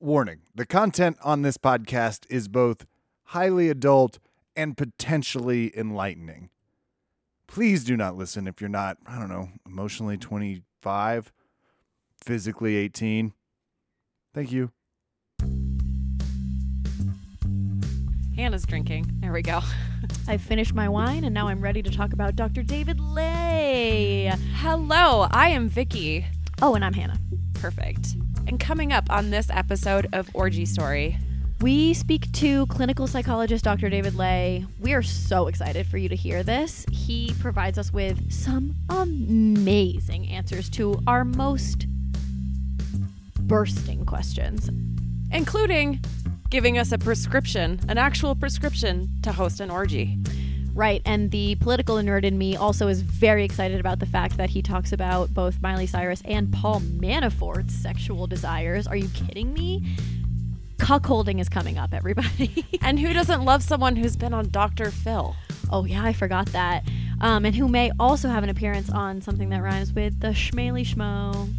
Warning the content on this podcast is both highly adult and potentially enlightening. Please do not listen if you're not, I don't know, emotionally 25, physically 18. Thank you. Hannah's drinking. There we go. I've finished my wine and now I'm ready to talk about Dr. David Ley. Hello, I am Vicky. Oh, and I'm Hannah. Perfect. And coming up on this episode of Orgy Story, We speak to clinical psychologist Dr. David Ley. We are so excited for you to hear this. He provides us with some amazing answers to our most bursting questions. including giving us a prescription, an actual prescription to host an orgy. Right, and the political nerd in me also is very excited about the fact that he talks about both Miley Cyrus and Paul Manafort's sexual desires. Are you kidding me? Cuckolding is coming up, everybody. And who doesn't love someone who's been on Dr. Phil? oh, yeah, I forgot that. Um, and who may also have an appearance on something that rhymes with the Schmaley Schmo.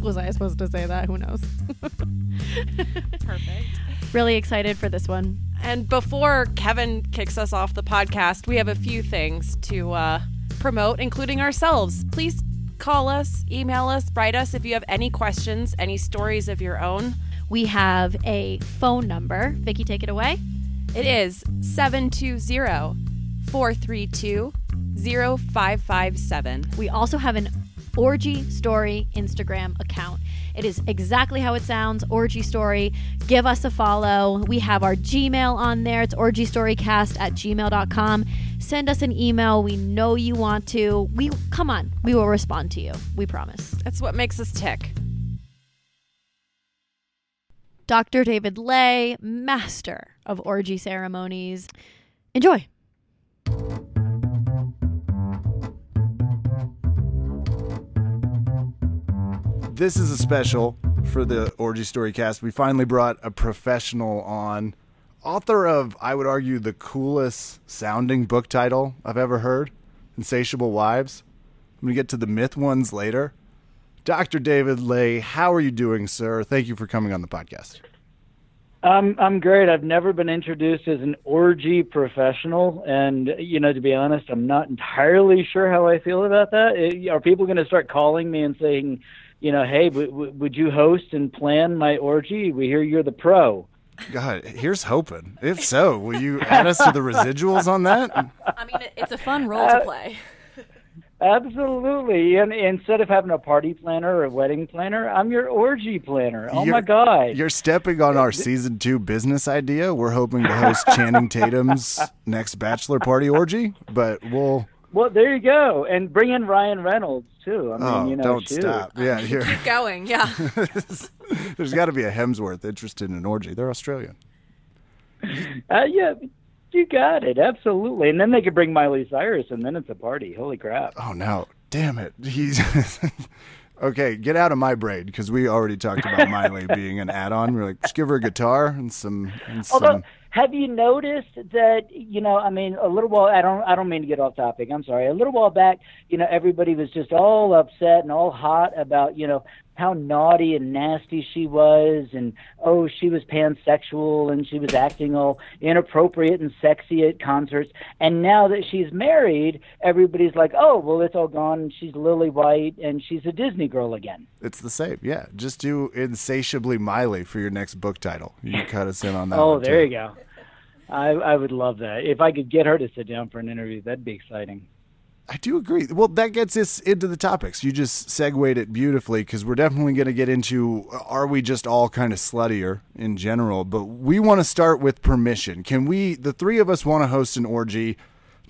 Was I supposed to say that? Who knows? Perfect. really excited for this one. And before Kevin kicks us off the podcast, we have a few things to uh, promote, including ourselves. Please call us, email us, write us if you have any questions, any stories of your own. We have a phone number. Vicky, take it away. It is 720 432 0557. We also have an Orgy Story Instagram account. It is exactly how it sounds Orgy Story. Give us a follow. We have our Gmail on there. It's orgystorycast at gmail.com. Send us an email. We know you want to. We Come on. We will respond to you. We promise. That's what makes us tick. Dr. David Ley, master of orgy ceremonies. Enjoy. This is a special for the Orgy Story cast. We finally brought a professional on, author of, I would argue, the coolest sounding book title I've ever heard Insatiable Wives. I'm going to get to the myth ones later. Dr. David Ley, how are you doing, sir? Thank you for coming on the podcast. I'm I'm great. I've never been introduced as an orgy professional, and you know, to be honest, I'm not entirely sure how I feel about that. Eh, Are people going to start calling me and saying, you know, hey, w- w- would you host and plan my orgy? We hear you're the pro. God, here's hoping. If so, will you add us to the residuals on that? I mean, it's a fun role to uh, play. Absolutely. And instead of having a party planner or a wedding planner, I'm your orgy planner. Oh my You're- God. You're stepping on our season two business idea. We're hoping to host Channing Tatum's next bachelor party orgy, but we'll. Well, there you go. And bring in Ryan Reynolds too. I mean, Oh, you know, don't shoot. stop. Yeah, here. Going, yeah. There's got to be a Hemsworth interested in an orgy. They're Australian. Uh, yeah, you got it. Absolutely. And then they could bring Miley Cyrus, and then it's a party. Holy crap. Oh no, damn it. He's okay. Get out of my brain because we already talked about Miley being an add-on. We're like, just give her a guitar and some. And some Although, have you noticed that you know? I mean, a little while. I don't. I don't mean to get off topic. I'm sorry. A little while back, you know, everybody was just all upset and all hot about you know how naughty and nasty she was, and oh, she was pansexual and she was acting all inappropriate and sexy at concerts. And now that she's married, everybody's like, oh, well, it's all gone. She's lily white and she's a Disney girl again. it's the same. Yeah, just do insatiably Miley for your next book title. You cut us in on that. Oh, there too. you go. I I would love that. If I could get her to sit down for an interview, that'd be exciting. I do agree. Well, that gets us into the topics. You just segued it beautifully because we're definitely going to get into are we just all kind of sluttier in general? But we want to start with permission. Can we, the three of us, want to host an orgy?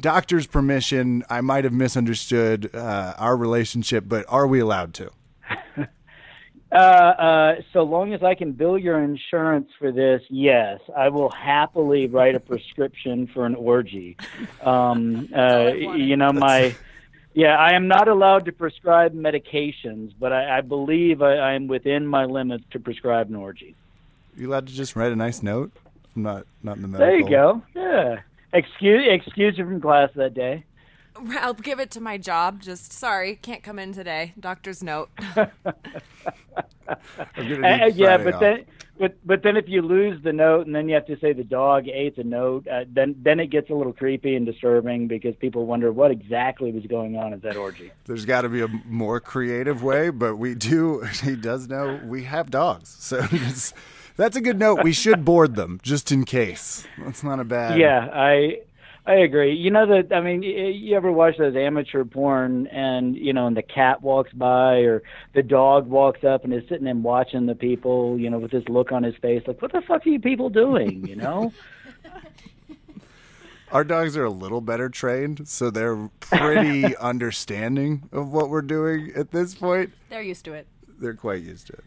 Doctor's permission. I might have misunderstood uh, our relationship, but are we allowed to? Uh, uh, so long as I can bill your insurance for this, yes, I will happily write a prescription for an orgy. Um, uh, you know, my, yeah, I am not allowed to prescribe medications, but I, I believe I, I am within my limits to prescribe an orgy. you allowed to just write a nice note? I'm not not in the medical. There you go. Yeah. Excuse excuse you from class that day. I'll give it to my job. Just sorry, can't come in today. Doctor's note. Uh, yeah, but off. then but but then if you lose the note and then you have to say the dog ate the note, uh, then then it gets a little creepy and disturbing because people wonder what exactly was going on at that orgy. There's got to be a more creative way, but we do. He does know we have dogs, so that's a good note. We should board them just in case. That's not a bad. Yeah, I I agree. You know that I mean, you ever watch those amateur porn, and you know, and the cat walks by, or the dog walks up and is sitting and watching the people, you know, with this look on his face, like, what the fuck are you people doing? You know. Our dogs are a little better trained, so they're pretty understanding of what we're doing at this point. They're used to it. They're quite used to it.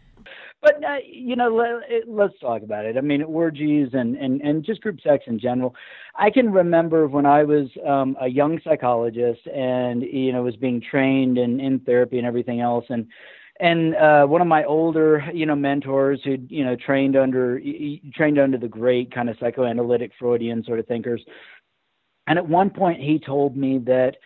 But uh, you know, let, us talk about it. I mean, orgies and, and and just group sex in general. I can remember when I was um, a young psychologist and you know was being trained in in therapy and everything else, and and uh, one of my older you know mentors who you know trained under trained under the great kind of psychoanalytic Freudian sort of thinkers. And at one point, he told me that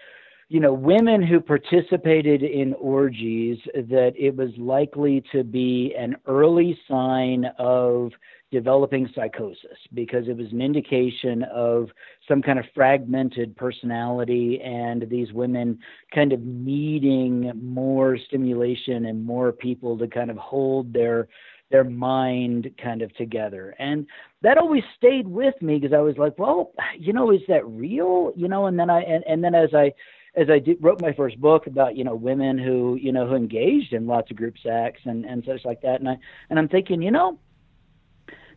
you know, women who participated in orgies, that it was likely to be an early sign of developing psychosis because it was an indication of some kind of fragmented personality and these women kind of needing more stimulation and more people to kind of hold their their mind kind of together. And that always stayed with me because I was like, well, you know, is that real? You know, and then I and, and then as I as I did, wrote my first book about you know women who you know who engaged in lots of group sex and and such like that, and I and I'm thinking, you know,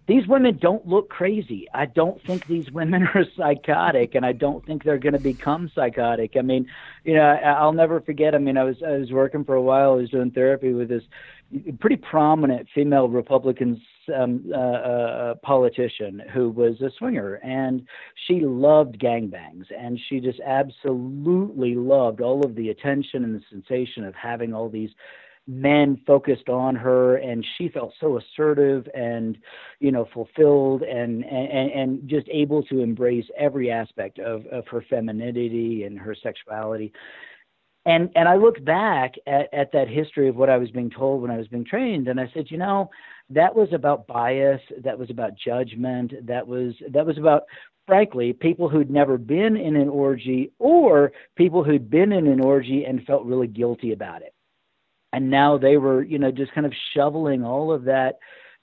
these women don't look crazy. I don't think these women are psychotic, and I don't think they're going to become psychotic. I mean, you know, I'll never forget. I mean, I was I was working for a while. I was doing therapy with this pretty prominent female Republican um, uh, uh, politician who was a swinger, and she loved gangbangs, and she just absolutely loved all of the attention and the sensation of having all these men focused on her and she felt so assertive and you know fulfilled and and and just able to embrace every aspect of of her femininity and her sexuality. And and I looked back at, at that history of what I was being told when I was being trained, and I said, you know, that was about bias, that was about judgment, that was that was about frankly people who'd never been in an orgy or people who'd been in an orgy and felt really guilty about it, and now they were you know just kind of shoveling all of that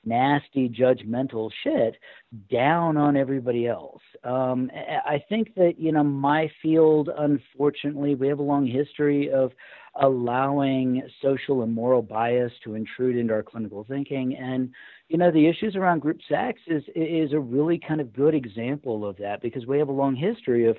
nasty judgmental shit down on everybody else. Um, I think that you know my field, unfortunately, we have a long history of allowing social and moral bias to intrude into our clinical thinking, and you know the issues around group sex is is a really kind of good example of that because we have a long history of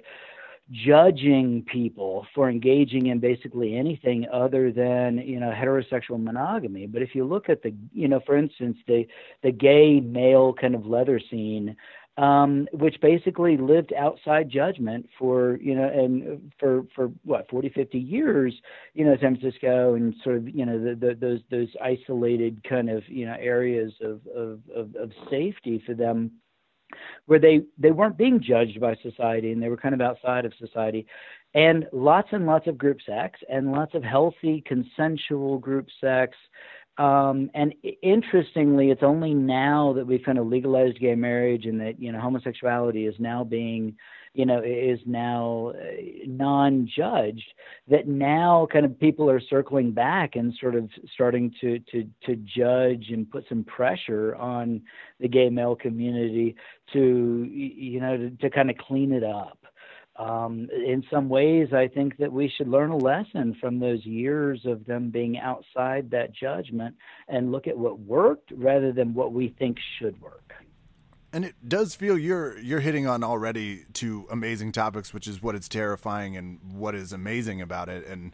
judging people for engaging in basically anything other than you know heterosexual monogamy. But if you look at the you know for instance the the gay male kind of leather scene um, which basically lived outside judgment for you know and for for what 40 50 years you know San Francisco and sort of you know the, the, those those isolated kind of you know areas of, of of of safety for them where they they weren't being judged by society and they were kind of outside of society. And lots and lots of group sex and lots of healthy consensual group sex. Um, and interestingly it's only now that we've kind of legalized gay marriage and that you know homosexuality is now being you know is now uh, non-judged that now kind of people are circling back and sort of starting to to to judge and put some pressure on the gay male community to you know to, to kind of clean it up um, in some ways, I think that we should learn a lesson from those years of them being outside that judgment and look at what worked rather than what we think should work. And it does feel you're you're hitting on already two amazing topics, which is what is terrifying and what is amazing about it. And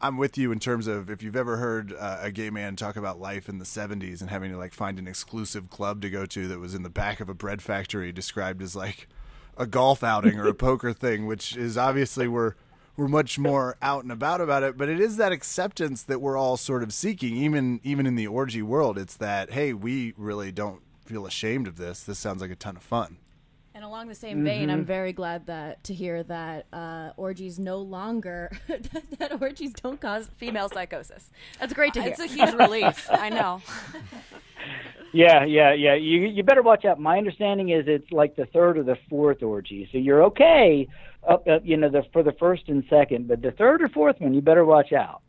I'm with you in terms of if you've ever heard uh, a gay man talk about life in the 70s and having to like find an exclusive club to go to that was in the back of a bread factory, described as like a golf outing or a poker thing, which is obviously we're we're much more out and about about it. But it is that acceptance that we're all sort of seeking, even even in the orgy world. It's that hey, we really don't feel ashamed of this. This sounds like a ton of fun. And along the same vein, I'm very glad that to hear that uh, orgies no longer that orgies don't cause female psychosis. That's great to hear. It's a huge relief. I know. Yeah, yeah, yeah. You you better watch out. My understanding is it's like the third or the fourth orgy, so you're okay. Up, up you know, the for the first and second, but the third or fourth one, you better watch out.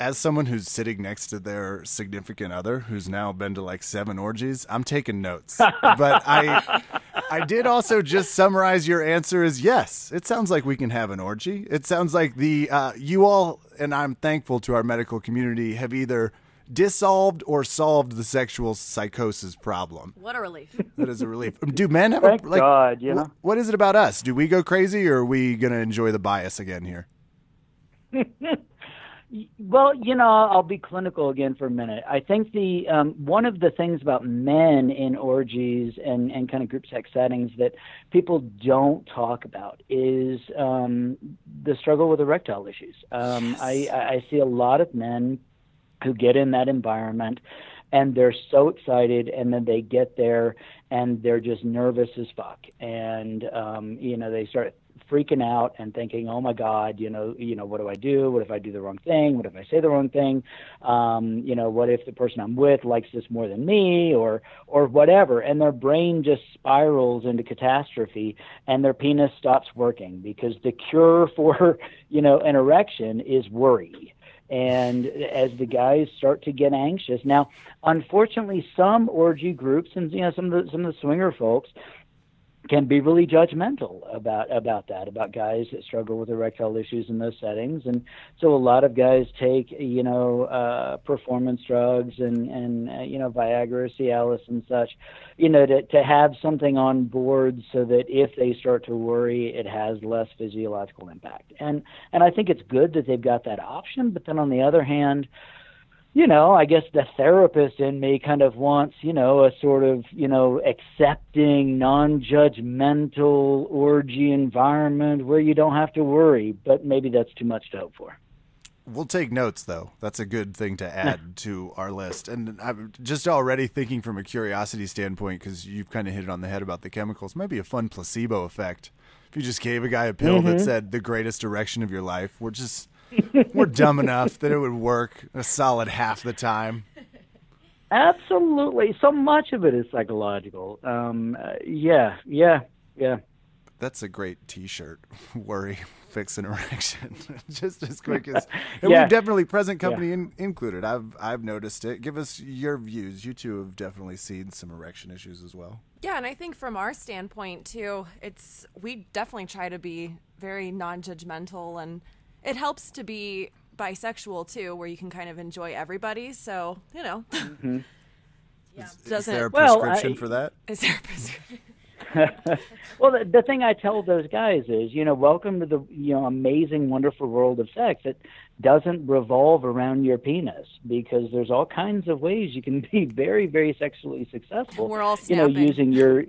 As someone who's sitting next to their significant other, who's now been to like seven orgies, I'm taking notes. but I, I did also just summarize your answer as yes. It sounds like we can have an orgy. It sounds like the uh, you all, and I'm thankful to our medical community, have either dissolved or solved the sexual psychosis problem. what a relief. That is a relief. Do men have Thank a like? God, you wh- know. what is it about us? Do we go crazy, or are we gonna enjoy the bias again here? Well, you know, I'll be clinical again for a minute. I think the um, one of the things about men in orgies and, and kind of group sex settings that people don't talk about is um, the struggle with erectile issues. Um, I, I I see a lot of men who get in that environment and they're so excited and then they get there and they're just nervous as fuck and um you know they start freaking out and thinking oh my god you know you know what do i do? What if i do the wrong thing? What if i say the wrong thing? Um you know what if the person i'm with likes this more than me or or whatever? And their brain just spirals into catastrophe and their penis stops working because the cure for you know an erection is worry. And as the guys start to get anxious now unfortunately some orgy groups and you know some of the some of the swinger folks can be really judgmental about about that about guys that struggle with erectile issues in those settings. And so a lot of guys take you know uh performance drugs and and uh, you know Viagra Cialis and such you know to to have something on board so that if they start to worry it has less physiological impact. And and I think it's good that they've got that option. But then on the other hand you know, I guess the therapist in me kind of wants, you know, a sort of, you know, accepting, non-judgmental orgy environment where you don't have to worry, but maybe that's too much to hope for. We'll take notes, though. That's a good thing to add to our list. And I'm just already thinking from a curiosity standpoint, because you've kind of hit it on the head about the chemicals. Might be a fun placebo effect. If you just gave a guy a pill that mm-hmm. said the greatest erection of your life, we're just we're dumb enough that it would work a solid half the time. Absolutely. So much of it is psychological. Um, uh, yeah, yeah, yeah. That's a great T-shirt. Worry, fix an erection, just as quick as. And Yeah. we've definitely present company in, included. I've I've noticed it. Give us your views. You two have definitely seen some erection issues as well. Yeah, and I think from our standpoint too, it's we definitely try to be very non-judgmental, and it helps to be bisexual too, where you can kind of enjoy everybody. So you know, mm-hmm. Is Doesn't- there a Well, prescription I- for that? is there a prescription? Well, the, the thing I tell those guys is, you know, welcome to the you know amazing, wonderful world of sex. It doesn't revolve around your penis because there's all kinds of ways you can be very, very sexually successful. We're all you know, using your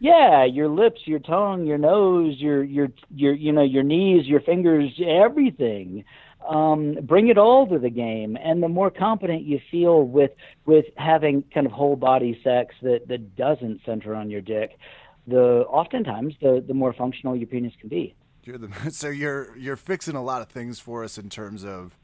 yeah, your lips, your tongue, your nose, your your your you know your knees, your fingers, everything. Um, bring it all to the game, and the more competent you feel with with having kind of whole body sex that that doesn't center on your dick, the oftentimes the the more functional your penis can be. You're the so you're you're fixing a lot of things for us in terms of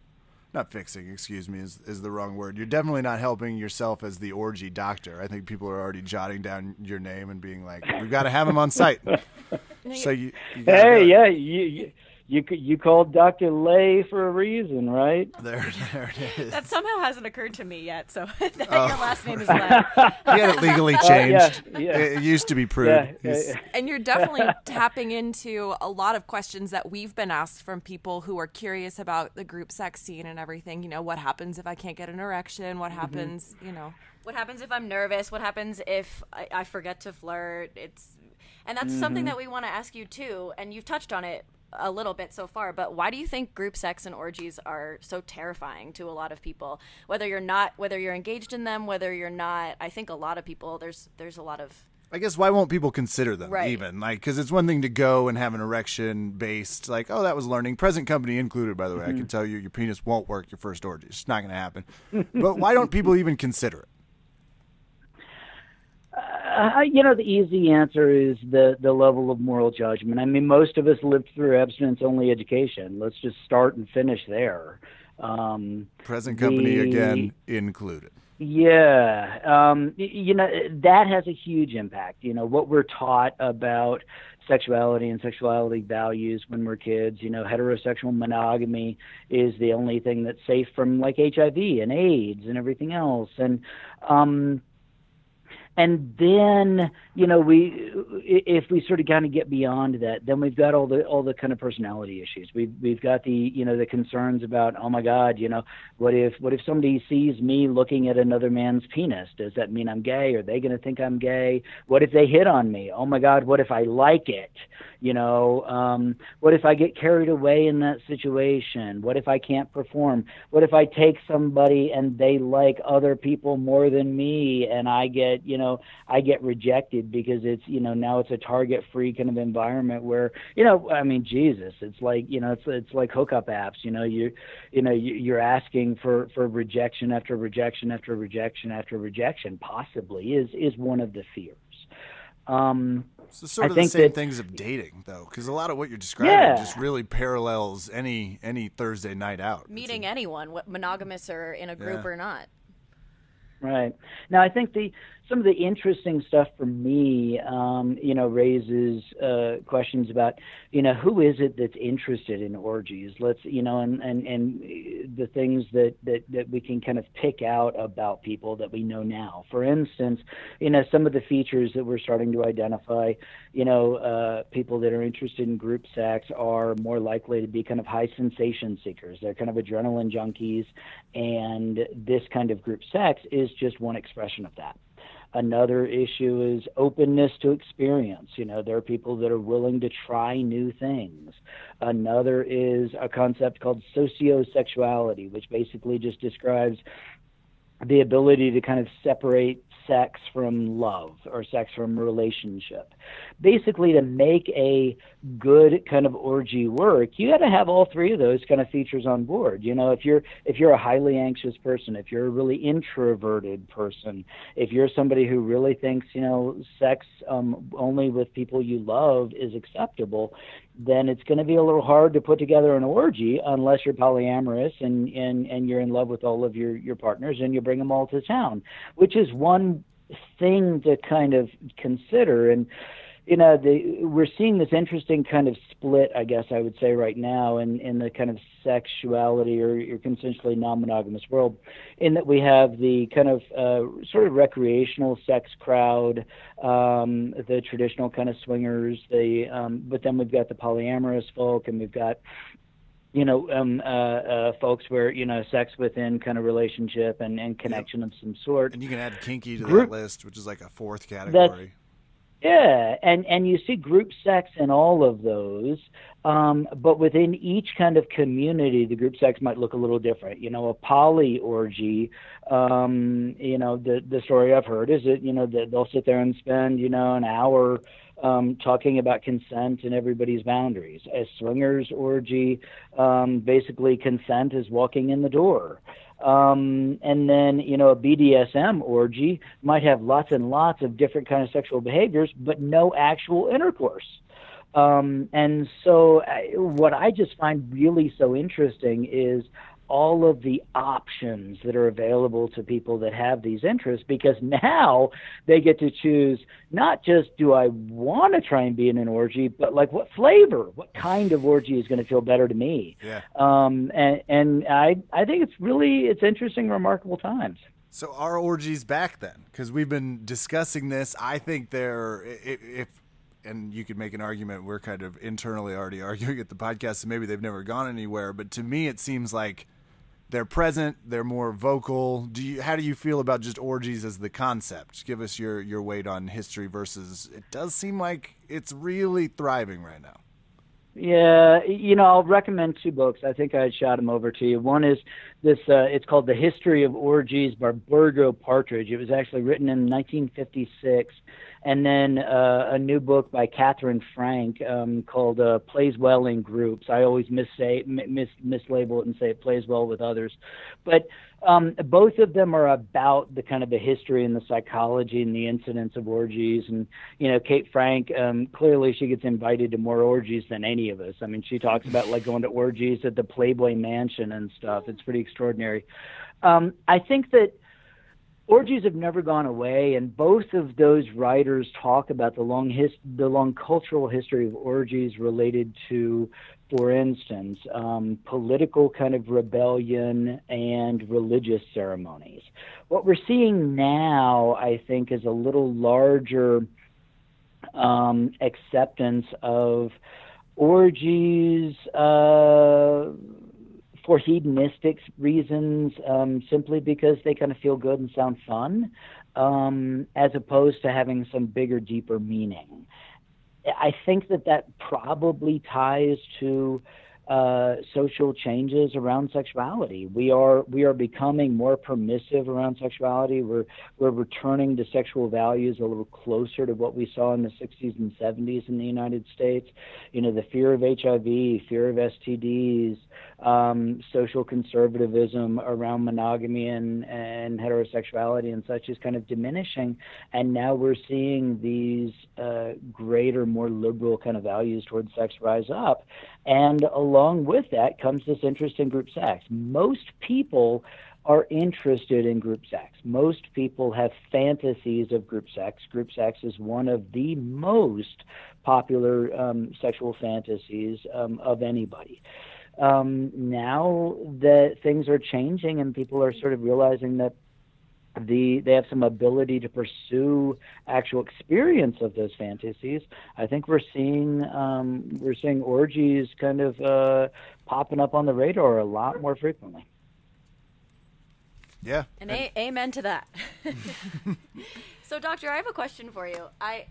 not fixing, excuse me, is is the wrong word. You're definitely not helping yourself as the orgy doctor. I think people are already jotting down your name and being like, "We've got to have him on site." so you, you Hey, yeah, you you you, you called Doctor Ley for a reason, right? there, there it is. That somehow hasn't occurred to me yet. So that your oh. last name is Ley. He had it legally yeah, oh, changed. yeah. It, it used to be prude. Yeah, He's- yeah, and you're definitely tapping into a lot of questions that we've been asked from people who are curious about the group sex scene and everything. You know, what happens if I can't get an erection? What mm-hmm. happens? You know, What happens if I'm nervous? What happens if I, I forget to flirt? It's and that's something mm-hmm. that we want to ask you too. And you've touched on it a little bit so far. But why do you think group sex and orgies are so terrifying to a lot of people? Whether you're not, whether you're engaged in them, whether you're not. I think a lot of people. There's there's a lot of I guess why won't people consider them Right. even like because it's one thing to go and have an erection based like oh that was learning present company included by the way I can mm-hmm. tell you your penis won't work your first orgy it's not going to happen but why don't people even consider it Uh, you know, the easy answer is the the level of moral judgment. I mean, most of us lived through abstinence-only education. Let's just start and finish there. Um, Present company the- again included. Yeah, um, you know that has a huge impact. You know what we're taught about sexuality and sexuality values when we're kids. You know, heterosexual monogamy is the only thing that's safe from like HIV and AIDS and everything else. And um, and then you know we if we sort of kind of get beyond that then we've got all the all the kind of personality issues. We've we've got the you know the concerns about oh my god you know what if what if somebody sees me looking at another man's penis? Does that mean i'm gay? Are they going to think i'm gay? What if they hit on me? Oh my god what if i like it? You know um what if i get carried away in that situation? What if i can't perform? What if i take somebody and they like other people more than me and i get you know i get rejected because it's you know now it's a target free kind of environment where you know i mean jesus it's like you know it's it's like hookup apps you know you you know you, you're asking for for rejection after rejection after rejection after rejection possibly is is one of the fears um So sort I of the same that- things of dating, though, because a lot of what you're describing Yeah. just really parallels any any Thursday night out. Meeting a- anyone, monogamous or in a group Yeah. or not. Right. Now, I think the some of the interesting stuff for me, um, you know, raises uh, questions about, you know, who is it that's interested in orgies? Let's, you know, and and and the things that that that we can kind of pick out about people that we know now. For instance, you know, some of the features that we're starting to identify, you know, uh, people that are interested in group sex are more likely to be kind of high sensation seekers. They're kind of adrenaline junkies, and this kind of group sex is just one expression of that. Another issue is openness to experience. You know, there are people that are willing to try new things. Another is a concept called sociosexuality, which basically just describes the ability to kind of separate sex from love or sex from relationship. Basically, to make a good kind of orgy work, you got to have all three of those kind of features on board. You know, if you're if you're a highly anxious person, if you're a really introverted person, if you're somebody who really thinks you know sex um, only with people you love is acceptable, then it's going to be a little hard to put together an orgy unless you're polyamorous and and and you're in love with all of your your partners and you bring them all to town, which is one thing to kind of consider. And you know the we're seeing this interesting kind of split i guess i would say right now in in the kind of sexuality or your consensually non-monogamous world in that we have the kind of uh, sort of recreational sex crowd um the traditional kind of swingers the um but then we've got the polyamorous folk and we've got you know, um, uh, uh, folks where you know sex within kind of relationship and, and connection of some sort. And you can add kinky to Group- that list, which is like a fourth category. Yeah, and and you see group sex in all of those, um, but within each kind of community, the group sex might look a little different. You know, a poly orgy. Um, you know, the the story I've heard is that you know that they'll sit there and spend you know an hour um, talking about consent and everybody's boundaries. A swingers orgy, um, basically consent is walking in the door. Um, and then, you know, a BDSM orgy might have lots and lots of different kind of sexual behaviors, but no actual intercourse. Um, and so, I, what I just find really so interesting is all of the options that are available to people that have these interests because now they get to choose not just do I want to try and be in an orgy, but like what flavor, what kind of orgy is going to feel better to me. Yeah. Um, and and I I think it's really it's interesting, remarkable times. So our orgies back then? Because we've been discussing this. I think they're if, and you could make an argument. We're kind of internally already arguing at the podcast, so maybe they've never gone anywhere. But to me, it seems like they're present. They're more vocal. Do you? How do you feel about just orgies as the concept? Give us your your weight on history versus. It does seem like it's really thriving right now. Yeah, you know, I'll recommend two books. I think I shot them over to you. One is this. Uh, it's called The History of Orgies by Burgo Partridge. It was actually written in 1956 and then uh, a new book by Katherine Frank um, called uh, "Plays Well in Groups." I always mis mislabel it and say it plays well with others, but um, both of them are about the kind of the history and the psychology and the incidents of orgies. And you know, Kate Frank um, clearly she gets invited to more orgies than any of us. I mean, she talks about like going to orgies at the Playboy Mansion and stuff. It's pretty extraordinary. Um, I think that orgies have never gone away, and both of those writers talk about the long his, the long cultural history of orgies related to, for instance, um, political kind of rebellion and religious ceremonies. What we're seeing now, I think, is a little larger um, acceptance of orgies. Uh, for hedonistic reasons, um, simply because they kind of feel good and sound fun, um, as opposed to having some bigger, deeper meaning. I think that that probably ties to uh, social changes around sexuality. We are we are becoming more permissive around sexuality. We're we're returning to sexual values a little closer to what we saw in the 60s and 70s in the United States. You know, the fear of HIV, fear of STDs, um, social conservatism around monogamy and, and heterosexuality and such is kind of diminishing. And now we're seeing these uh, greater, more liberal kind of values towards sex rise up. And along with that comes this interest in group sex. Most people are interested in group sex. Most people have fantasies of group sex. Group sex is one of the most popular um, sexual fantasies um, of anybody um, now that things are changing and people are sort of realizing that the they have some ability to pursue actual experience of those fantasies. I think we're seeing um, we're seeing orgies kind of uh, popping up on the radar a lot more frequently. Yeah, and, and a- amen to that. so, doctor, I have a question for you. I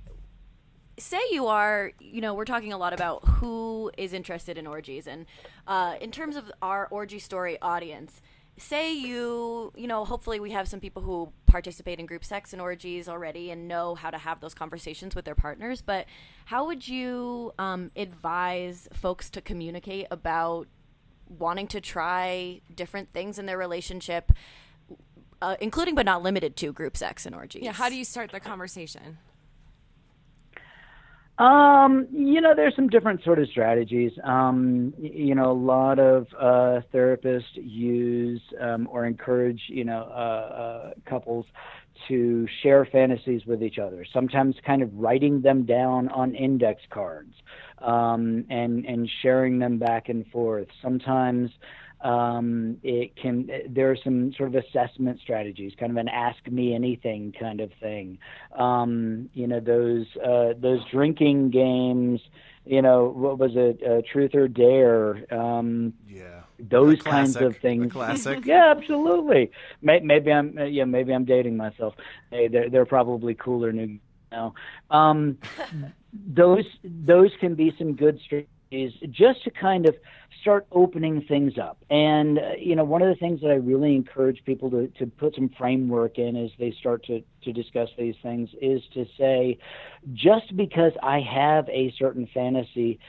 say you are, you know, we're talking a lot about who is interested in orgies, and uh, in terms of our orgy story audience, say you, you know, hopefully we have some people who participate in group sex and orgies already and know how to have those conversations with their partners, but how would you um, advise folks to communicate about wanting to try different things in their relationship? Uh, including but not limited to group sex and orgies. Yeah, how do you start the conversation? Um, you know, there's some different sort of strategies. Um, you know, a lot of uh, therapists use um, or encourage, you know, uh, uh, couples to share fantasies with each other. Sometimes, kind of writing them down on index cards um, and and sharing them back and forth. Sometimes um, it can there are some sort of assessment strategies, kind of an ask me anything kind of thing. Um, you know those uh, those drinking games. You know what was it, uh, Truth or Dare? Um, yeah, those kinds of things. classic. yeah, absolutely. Maybe I'm uh, yeah maybe I'm dating myself. Hey, they're they're probably cooler new now. Um, those those can be some good strategies just to kind of start opening things up. And, uh, you know, one of the things that I really encourage people to, to put some framework in as they start to, to discuss these things is to say, just because I have a certain fantasy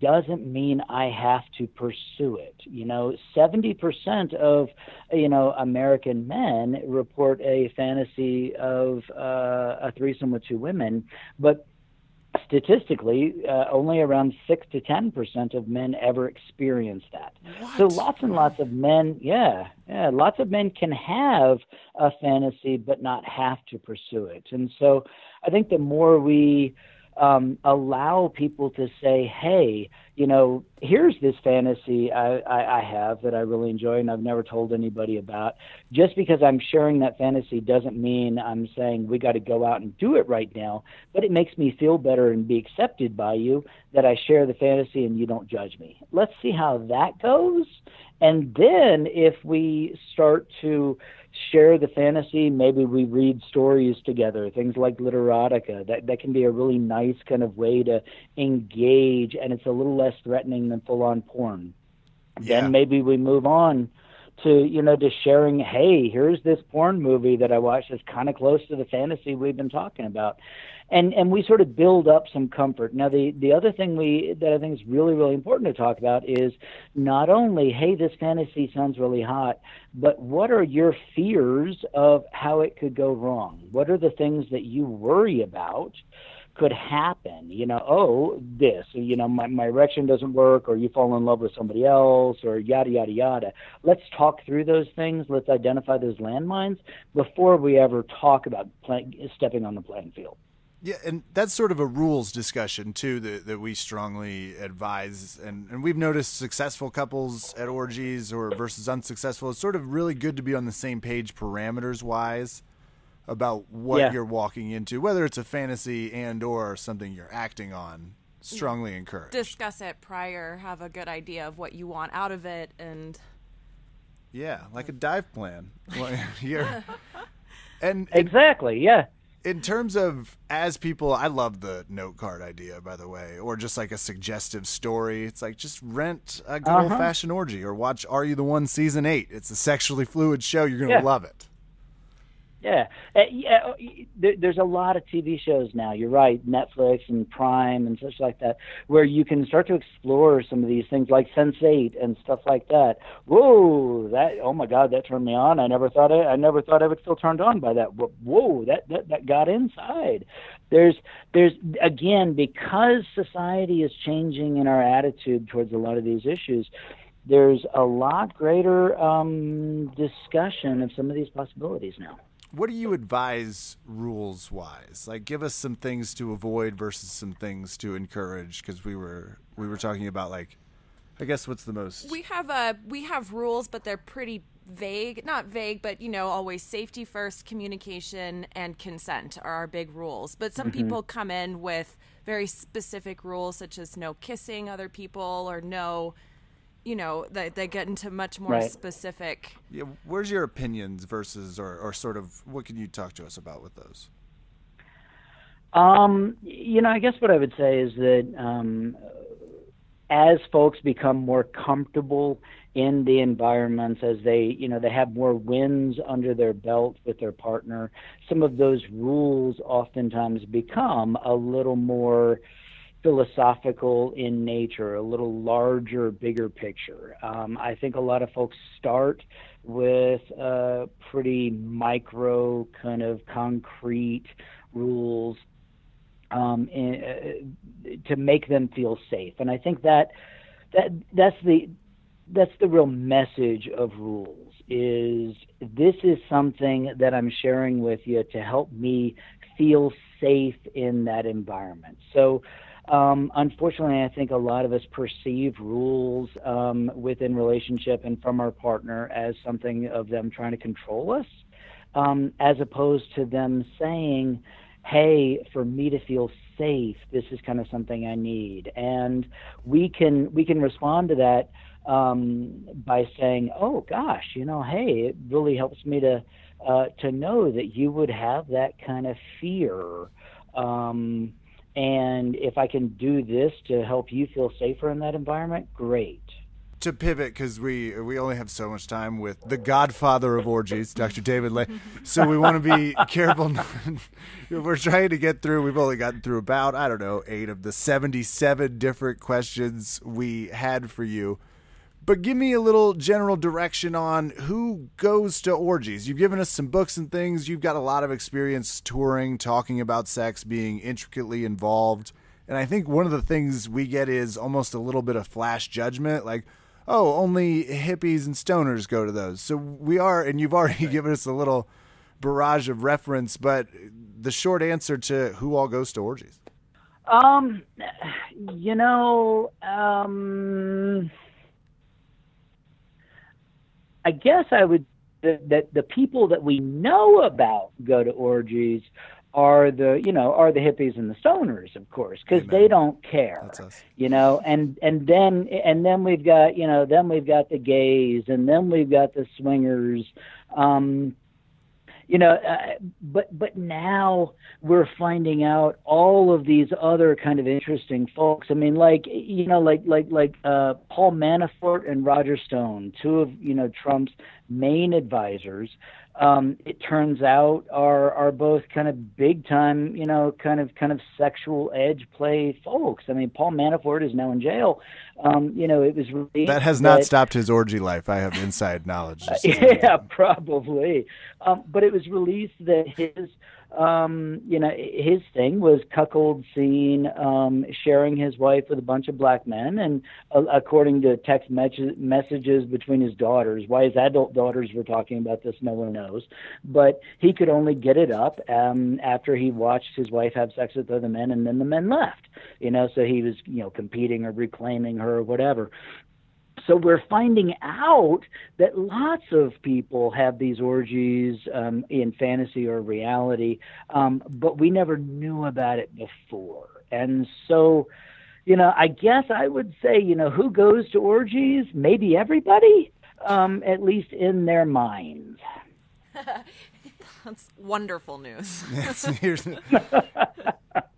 doesn't mean I have to pursue it. You know, 70% of, you know, American men report a fantasy of uh, a threesome with two women, but statistically, uh, only around six to ten percent of men ever experience that. What? So lots and lots of men, yeah, yeah, lots of men can have a fantasy but not have to pursue it. And so, I think the more we um, allow people to say, hey, you know, here's this fantasy I, I, I have that I really enjoy and I've never told anybody about. Just because I'm sharing that fantasy doesn't mean I'm saying we got to go out and do it right now, but it makes me feel better and be accepted by you that I share the fantasy and you don't judge me. Let's see how that goes. And then if we start to share the fantasy. Maybe we read stories together, things like literotica. That that can be a really nice kind of way to engage, and it's a little less threatening than full on porn. Yeah. Then maybe we move on to you know to sharing hey here's this porn movie that i watched that's kind of close to the fantasy we've been talking about and and we sort of build up some comfort now the the other thing we that i think is really really important to talk about is not only hey this fantasy sounds really hot but what are your fears of how it could go wrong what are the things that you worry about could happen. You know, oh, this, you know, my, my erection doesn't work, or you fall in love with somebody else, or yada, yada, yada. Let's talk through those things. Let's identify those landmines before we ever talk about play, stepping on the playing field. Yeah, and that's sort of a rules discussion too that, that we strongly advise. And, and we've noticed successful couples at orgies or versus unsuccessful. It's sort of really good to be on the same page parameters wise about what Yeah. you're walking into, whether it's a fantasy and or something you're acting on. Strongly encouraged. Discuss it prior, have a good idea of what you want out of it, and yeah, like a dive plan. Well, you're- and in, Exactly. Yeah. in terms of as people, I love the note card idea, by the way, or just like a suggestive story. It's like just rent a good Uh-huh. old fashioned orgy or watch Are You the One season eight. It's a sexually fluid show. You're gonna Yeah. love it. Yeah, uh, yeah. uh, There, there's a lot of TV shows now. You're right, Netflix and Prime and such like that, where you can start to explore some of these things, like Sense8 and stuff like that. Whoa, that! Oh my God, that turned me on. I never thought I, I never thought I would feel turned on by that. Whoa, that that that got inside. There's there's again because society is changing in our attitude towards a lot of these issues there's a lot greater um, discussion of some of these possibilities now. What do you advise rules wise? Like, give us some things to avoid versus some things to encourage. Because we were we were talking about like, I guess what's the most we have uh we have rules, but they're pretty vague. Not vague, but you know, always safety first, communication and consent are our big rules. But some people come in with very specific rules, such as no kissing other people or no. You know, they, they get into much more Right. specific. Yeah, where's your opinions versus or, or sort of what can you talk to us about with those? Um, you know, I guess what I would say is that um, as folks become more comfortable in the environments, as they, you know, they have more wins under their belt with their partner, some of those rules oftentimes become a little more philosophical in nature, a little larger, bigger picture. Um, I think a lot of folks start with uh, pretty micro, kind of concrete rules um, in, uh, to make them feel safe. And I think that that that's the that's the real message of rules is this is something that I'm sharing with you to help me feel safe in that environment. So um, unfortunately, I think a lot of us perceive rules um, within relationship and from our partner as something of them trying to control us, um, as opposed to them saying, "Hey, for me to feel safe, this is kind of something I need," and we can we can respond to that um, by saying, "Oh gosh, you know, hey, it really helps me to uh, to know that you would have that kind of fear." Um, and if I can do this to help you feel safer in that environment, great. To pivot, because we we only have so much time with the Godfather of orgies, Dr. David Ley. So we want to be careful. not- We're trying to get through. We've only gotten through about I don't know eight of the seventy-seven different questions we had for you. But give me a little general direction on who goes to orgies. You've given us some books and things. You've got a lot of experience touring, talking about sex, being intricately involved. And I think one of the things we get is almost a little bit of flash judgment like, oh, only hippies and stoners go to those. So we are, and you've already given us a little barrage of reference, but the short answer to who all goes to orgies. Um, you know, um, I guess I would that that the people that we know about go to orgies are the you know are the hippies and the stoners, of course, because they don't care. That's us. you know and and then and then we've got you know then we've got the gays and then we've got the swingers um you know, uh, but but now we're finding out all of these other kind of interesting folks. I mean, like you know, like like like uh, Paul Manafort and Roger Stone, two of you know Trump's main advisors um, it turns out are are both kind of big time, you know, kind of kind of sexual edge play folks. I mean, Paul Manafort is now in jail. Um, you know, it was really that has not stopped his orgy life. I have inside knowledge. yeah, probably. Um, but it was released that his um, you know, his thing was cuckold scene, um, sharing his wife with a bunch of black men, and uh, according to text me- messages between his daughters, why his adult daughters were talking about this, no one knows. But he could only get it up um, after he watched his wife have sex with other men, and then the men left. You know, so he was, you know, competing or reclaiming her or whatever so we're finding out that lots of people have these orgies um, in fantasy or reality, um, but we never knew about it before. And so, you know, I guess I would say, you know, who goes to orgies? Maybe everybody, um, at least in their minds. That's wonderful news.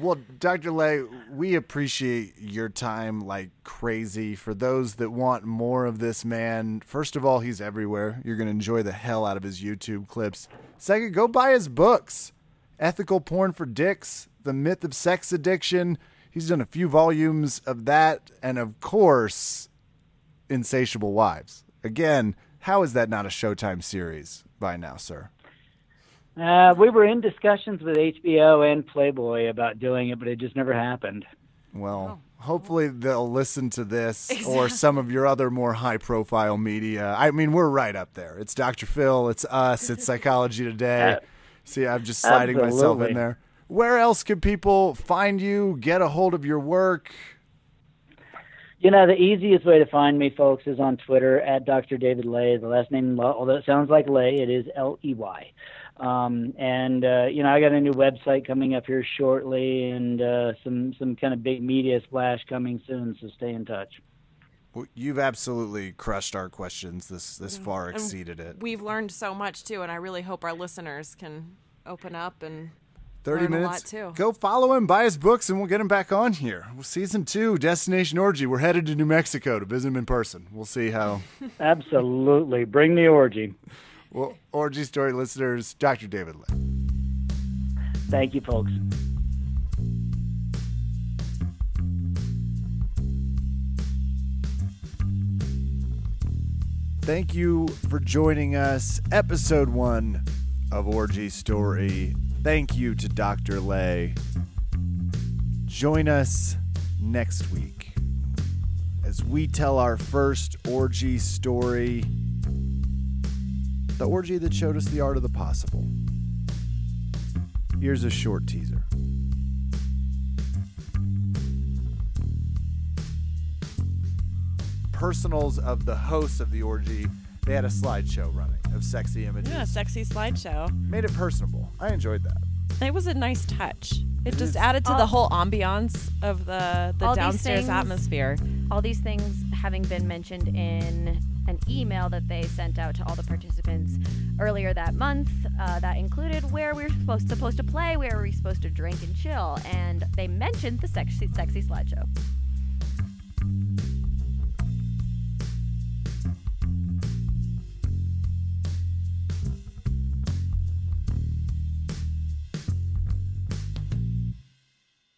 Well, Dr. Ley, we appreciate your time like crazy. For those that want more of this man, first of all, he's everywhere. You're going to enjoy the hell out of his YouTube clips. Second, go buy his books Ethical Porn for Dicks, The Myth of Sex Addiction. He's done a few volumes of that. And of course, Insatiable Wives. Again, how is that not a Showtime series by now, sir? Uh, we were in discussions with HBO and Playboy about doing it, but it just never happened. Well, oh. hopefully they'll listen to this exactly. or some of your other more high profile media. I mean, we're right up there. It's Dr. Phil, it's us, it's Psychology Today. Uh, See, I'm just sliding absolutely. myself in there. Where else could people find you, get a hold of your work? You know, the easiest way to find me, folks, is on Twitter at Dr. David Ley. The last name, although it sounds like Lay, it is L E Y. Um, and uh, you know, I got a new website coming up here shortly, and uh, some some kind of big media splash coming soon. So stay in touch. Well, you've absolutely crushed our questions. This this far exceeded it. We've learned so much too, and I really hope our listeners can open up and 30 minutes. Go follow him, buy his books, and we'll get him back on here. Season two, Destination Orgy. We're headed to New Mexico to visit him in person. We'll see how. Absolutely. Bring the orgy. Well, Orgy Story listeners, Dr. David Ley. Thank you, folks. Thank you for joining us. Episode one of Orgy Story. Thank you to Dr. Ley. Join us next week as we tell our first orgy story the orgy that showed us the art of the possible. Here's a short teaser. Personals of the hosts of the orgy, they had a slideshow running of sexy images. Yeah, sexy slideshow. Made it personable. I enjoyed that. It was a nice touch. It, it just is. added to all, the whole ambiance of the the downstairs things, atmosphere. All these things having been mentioned in an email that they sent out to all the participants earlier that month uh, that included where we were supposed supposed to play, where we were supposed to drink and chill, and they mentioned the sexy sexy slideshow.